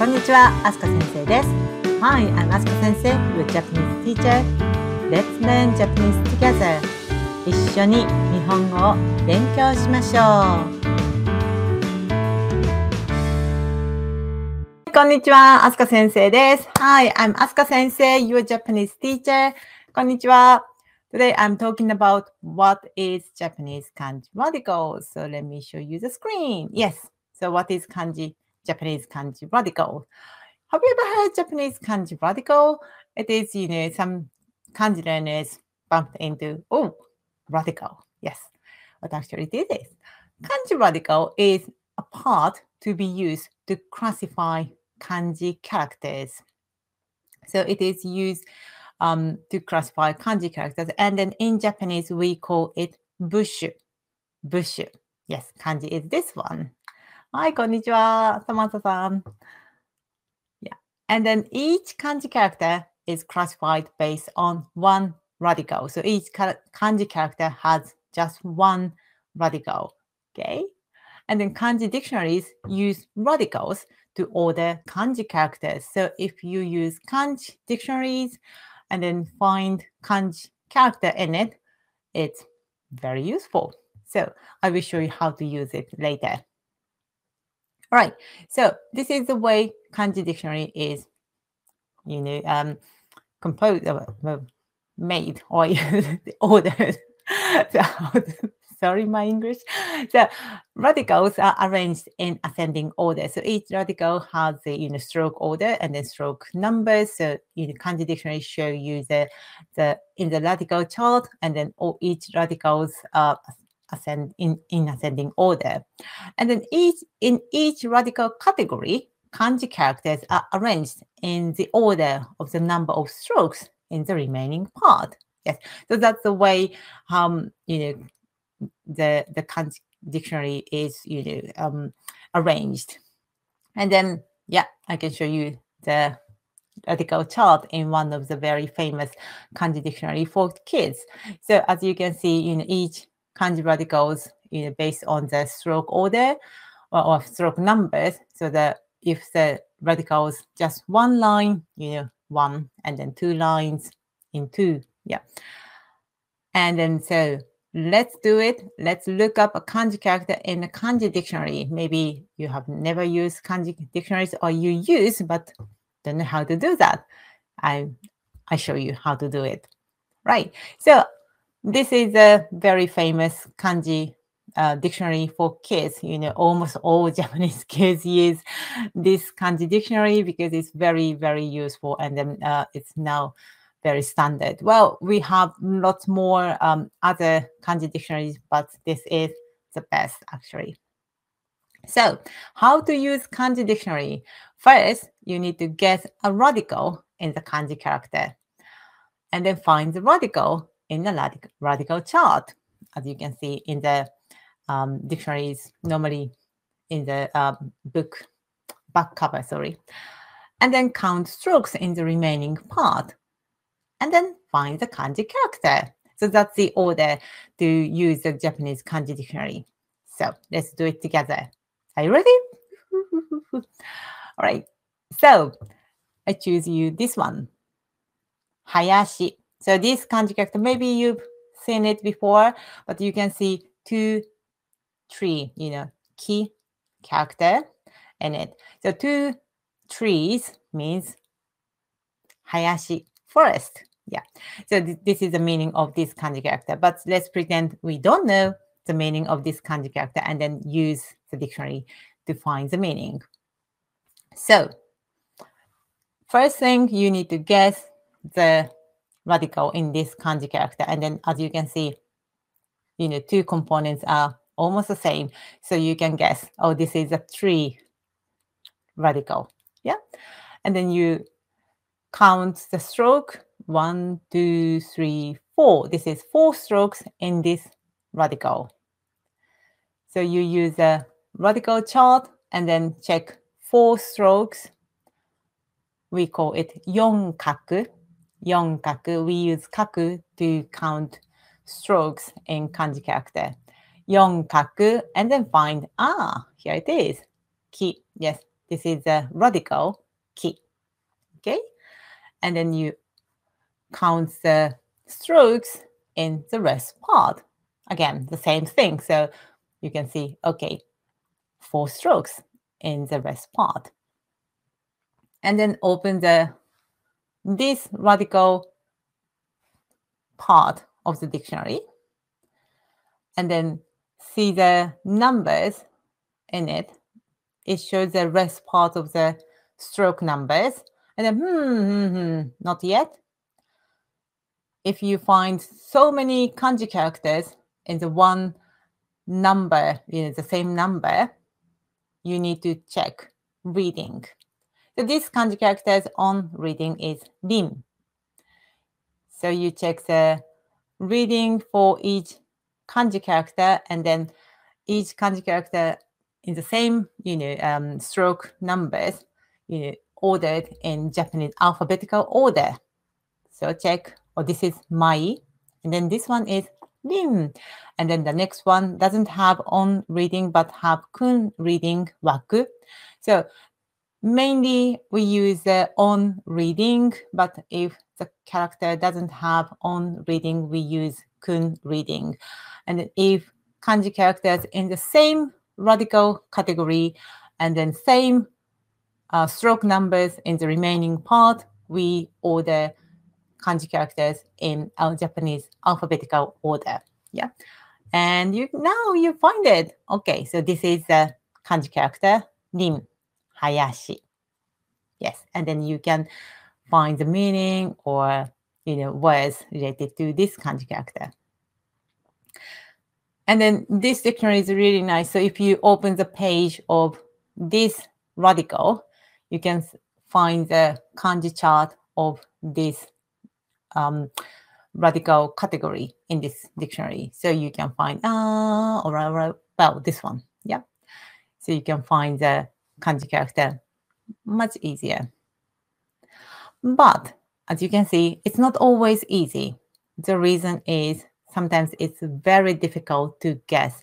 こんにちは、アスカ先生です。Hi, I'm Asuka 先生 with Japanese teacher. Let's learn Japanese together. 一緒に日本語を勉強しましょう。こんにちは、アスカ先生です。Hi, I'm Asuka 先生 your Japanese teacher. こんにちは。Today I'm talking about what is Japanese kanji radical. So let me show you the screen. Yes. So what is kanji Japanese kanji radical. Have you ever heard Japanese kanji radical? It is, you know, some kanji learners bumped into, oh, radical. Yes, what actually it is. Kanji radical is a part to be used to classify kanji characters. So it is used um, to classify kanji characters. And then in Japanese, we call it bushu. Bushu. Yes, kanji is this one. Hi, konnichiwa, Samantha san. Yeah. And then each kanji character is classified based on one radical. So each kanji character has just one radical. Okay. And then kanji dictionaries use radicals to order kanji characters. So if you use kanji dictionaries and then find kanji character in it, it's very useful. So I will show you how to use it later. All right. So this is the way kanji dictionary is, you know, um, composed, uh, made or ordered. so, sorry, my English. So radicals are arranged in ascending order. So each radical has the you know stroke order and then stroke numbers. So you know, kanji dictionary show you the the in the radical chart, and then all each radicals are ascend in, in ascending order. And then each in each radical category, kanji characters are arranged in the order of the number of strokes in the remaining part. Yes, so that's the way um you know the the kanji dictionary is you know um arranged. And then yeah, I can show you the radical chart in one of the very famous kanji dictionary for kids. So as you can see, in each kanji radicals you know, based on the stroke order or, or stroke numbers. So that if the radicals just one line, you know, one, and then two lines in two. Yeah. And then so let's do it. Let's look up a kanji character in a kanji dictionary. Maybe you have never used kanji dictionaries or you use, but don't know how to do that. I I show you how to do it. Right. So this is a very famous kanji uh, dictionary for kids. You know, almost all Japanese kids use this kanji dictionary because it's very, very useful, and then uh, it's now very standard. Well, we have lots more um, other kanji dictionaries, but this is the best actually. So, how to use kanji dictionary? First, you need to get a radical in the kanji character, and then find the radical in the radical chart, as you can see in the um, dictionaries, normally in the uh, book back cover, sorry. And then count strokes in the remaining part. And then find the kanji character. So that's the order to use the Japanese kanji dictionary. So let's do it together. Are you ready? All right. So I choose you this one. Hayashi. So this kanji character, maybe you've seen it before, but you can see two, three, you know, key character in it. So two trees means Hayashi forest. Yeah. So th this is the meaning of this kanji character. But let's pretend we don't know the meaning of this kanji character and then use the dictionary to find the meaning. So first thing you need to guess the radical in this kanji character. And then as you can see, you know, two components are almost the same. So you can guess, oh, this is a three radical. Yeah. And then you count the stroke one, two, three, four. This is four strokes in this radical. So you use a radical chart and then check four strokes. We call it yonkaku 4 kaku. We use kaku to count strokes in kanji character. 4 kaku and then find, ah, here it is. Ki, yes, This is a radical ki. Okay. And then you count the strokes in the rest part. Again, the same thing. So you can see, okay, four strokes in the rest part. And then open the this radical part of the dictionary and then see the numbers in it. It shows the rest part of the stroke numbers. And then, hmm, hmm, hmm, not yet. If you find so many kanji characters in the one number, you know, the same number, you need to check reading. So this kanji characters on reading is rin. So you check the reading for each kanji character and then each kanji character in the same, you know, um, stroke numbers, you know, ordered in Japanese alphabetical order. So check, oh, this is mai, and then this one is rin. And then the next one doesn't have on reading, but have kun reading waku. So mainly we use the on reading, but if the character doesn't have on reading, we use kun reading. And if kanji characters in the same radical category and then same uh, stroke numbers in the remaining part, we order kanji characters in our Japanese alphabetical order. Yeah. And you now you find it. Okay, so this is the kanji character Rin Hayashi. Yes, and then you can find the meaning or you know words related to this kanji character. And then this dictionary is really nice. So if you open the page of this radical, you can find the kanji chart of this um, radical category in this dictionary. So you can find, ah, or, or this one. Yeah. So you can find the kanji character much easier. But as you can see, it's not always easy. The reason is sometimes it's very difficult to guess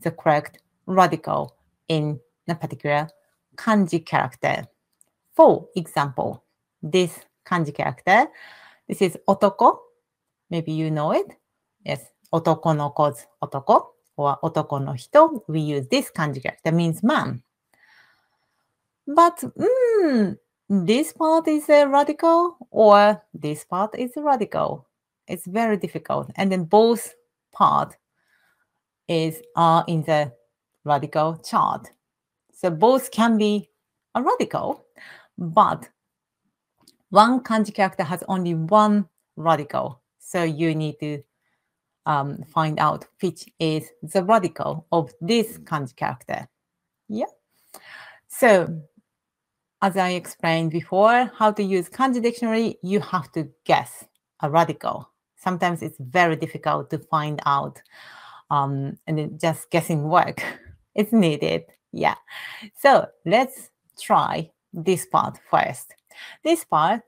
the correct radical in a particular kanji character. For example, this kanji character, this is otoko. Maybe you know it. Yes, otoko no koz otoko or otoko no hito. We use this kanji character means man. But mm, this part is a radical or this part is a radical. It's very difficult. And then both part is are in the radical chart. So both can be a radical, but one kanji character has only one radical. So you need to um, find out which is the radical of this kanji character. Yeah. So as I explained before, how to use kanji dictionary, you have to guess a radical. Sometimes it's very difficult to find out, um, and just guessing work is needed. Yeah. So let's try this part first. This part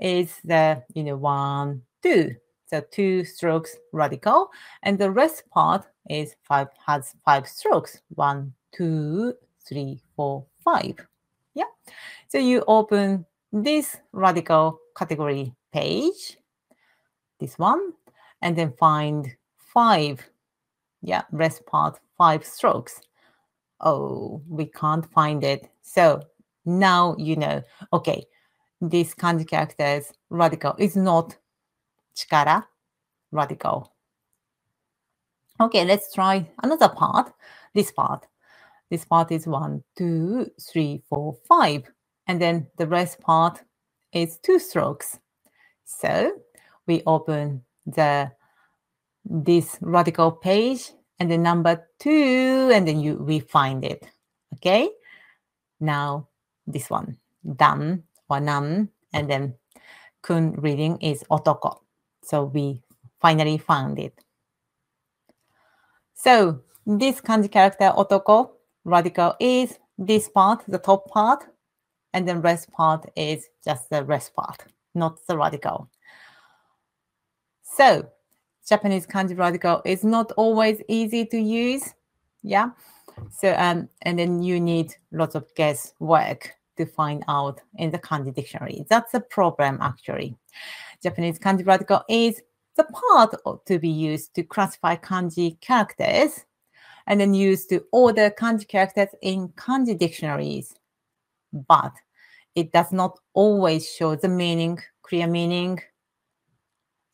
is the you know one two, so two strokes radical, and the rest part is five has five strokes. One, two, three, four, five. Yeah. So you open this radical category page, this one, and then find five, yeah, rest part, five strokes. Oh, we can't find it. So now you know, okay, this kanji characters radical is not chikara radical. Okay, let's try another part, this part. This part is one, two, three, four, five. And then the rest part is two strokes. So we open the this radical page and the number two, and then you we find it. Okay. Now this one, dan or nan, and then kun reading is otoko. So we finally found it. So this kanji character otoko radical is this part, the top part, and then rest part is just the rest part, not the radical. So Japanese kanji radical is not always easy to use. Yeah. So um, and then you need lots of guesswork to find out in the kanji dictionary. That's a problem actually. Japanese kanji radical is the part to be used to classify kanji characters and then used to order kanji characters in kanji dictionaries. But it does not always show the meaning, clear meaning,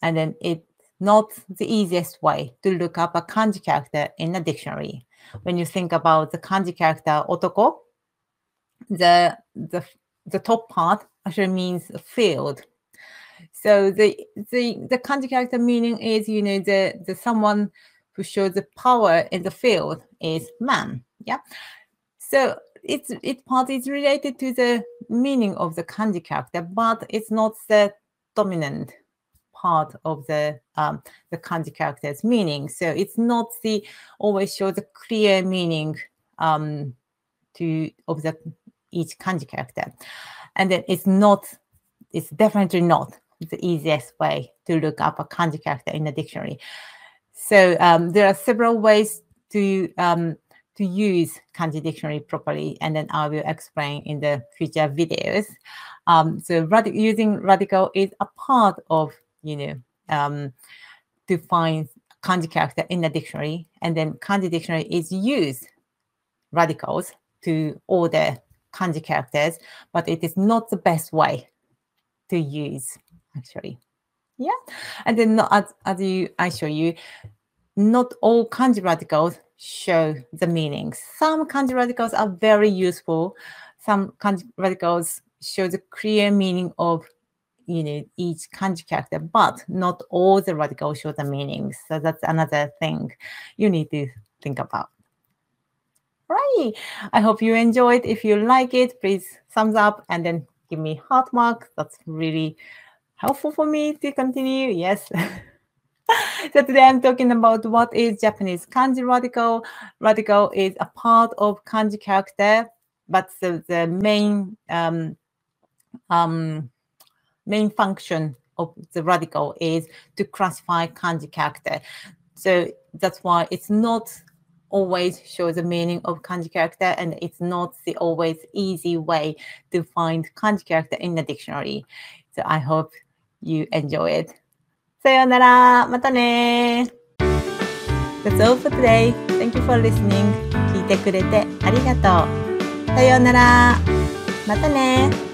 and then it's not the easiest way to look up a kanji character in a dictionary. When you think about the kanji character otoko, the the the top part actually means field. So the the the kanji character meaning is you know the the someone who shows the power in the field is man. Yeah. So it's it part is related to the meaning of the kanji character, but it's not the dominant part of the um, the kanji character's meaning. So it's not the always show the clear meaning um, to of the each kanji character, and then it's not. It's definitely not the easiest way to look up a kanji character in a dictionary. So um, there are several ways to um, to use kanji dictionary properly, and then I will explain in the future videos. Um, so radi using radical is a part of you know um, to find kanji character in the dictionary, and then kanji dictionary is used radicals to order kanji characters, but it is not the best way to use actually. Yeah, and then as, as you I show you, not all kanji radicals show the meaning. Some kanji radicals are very useful. Some kanji radicals show the clear meaning of you know each kanji character, but not all the radicals show the meaning. So that's another thing you need to think about. Right. I hope you enjoyed. If you like it, please thumbs up and then give me heart mark. That's really helpful for me to continue. Yes. so today I'm talking about what is Japanese kanji radical. Radical is a part of kanji character, but the, the main um, um, main function of the radical is to classify kanji character. So that's why it's not always show the meaning of kanji character and it's not the always easy way to find kanji character in the dictionary. So I hope you enjoy it. さようなら。またね。That's all for today. Thank you for listening. 聞いてくれてありがとう。さようなら。またね。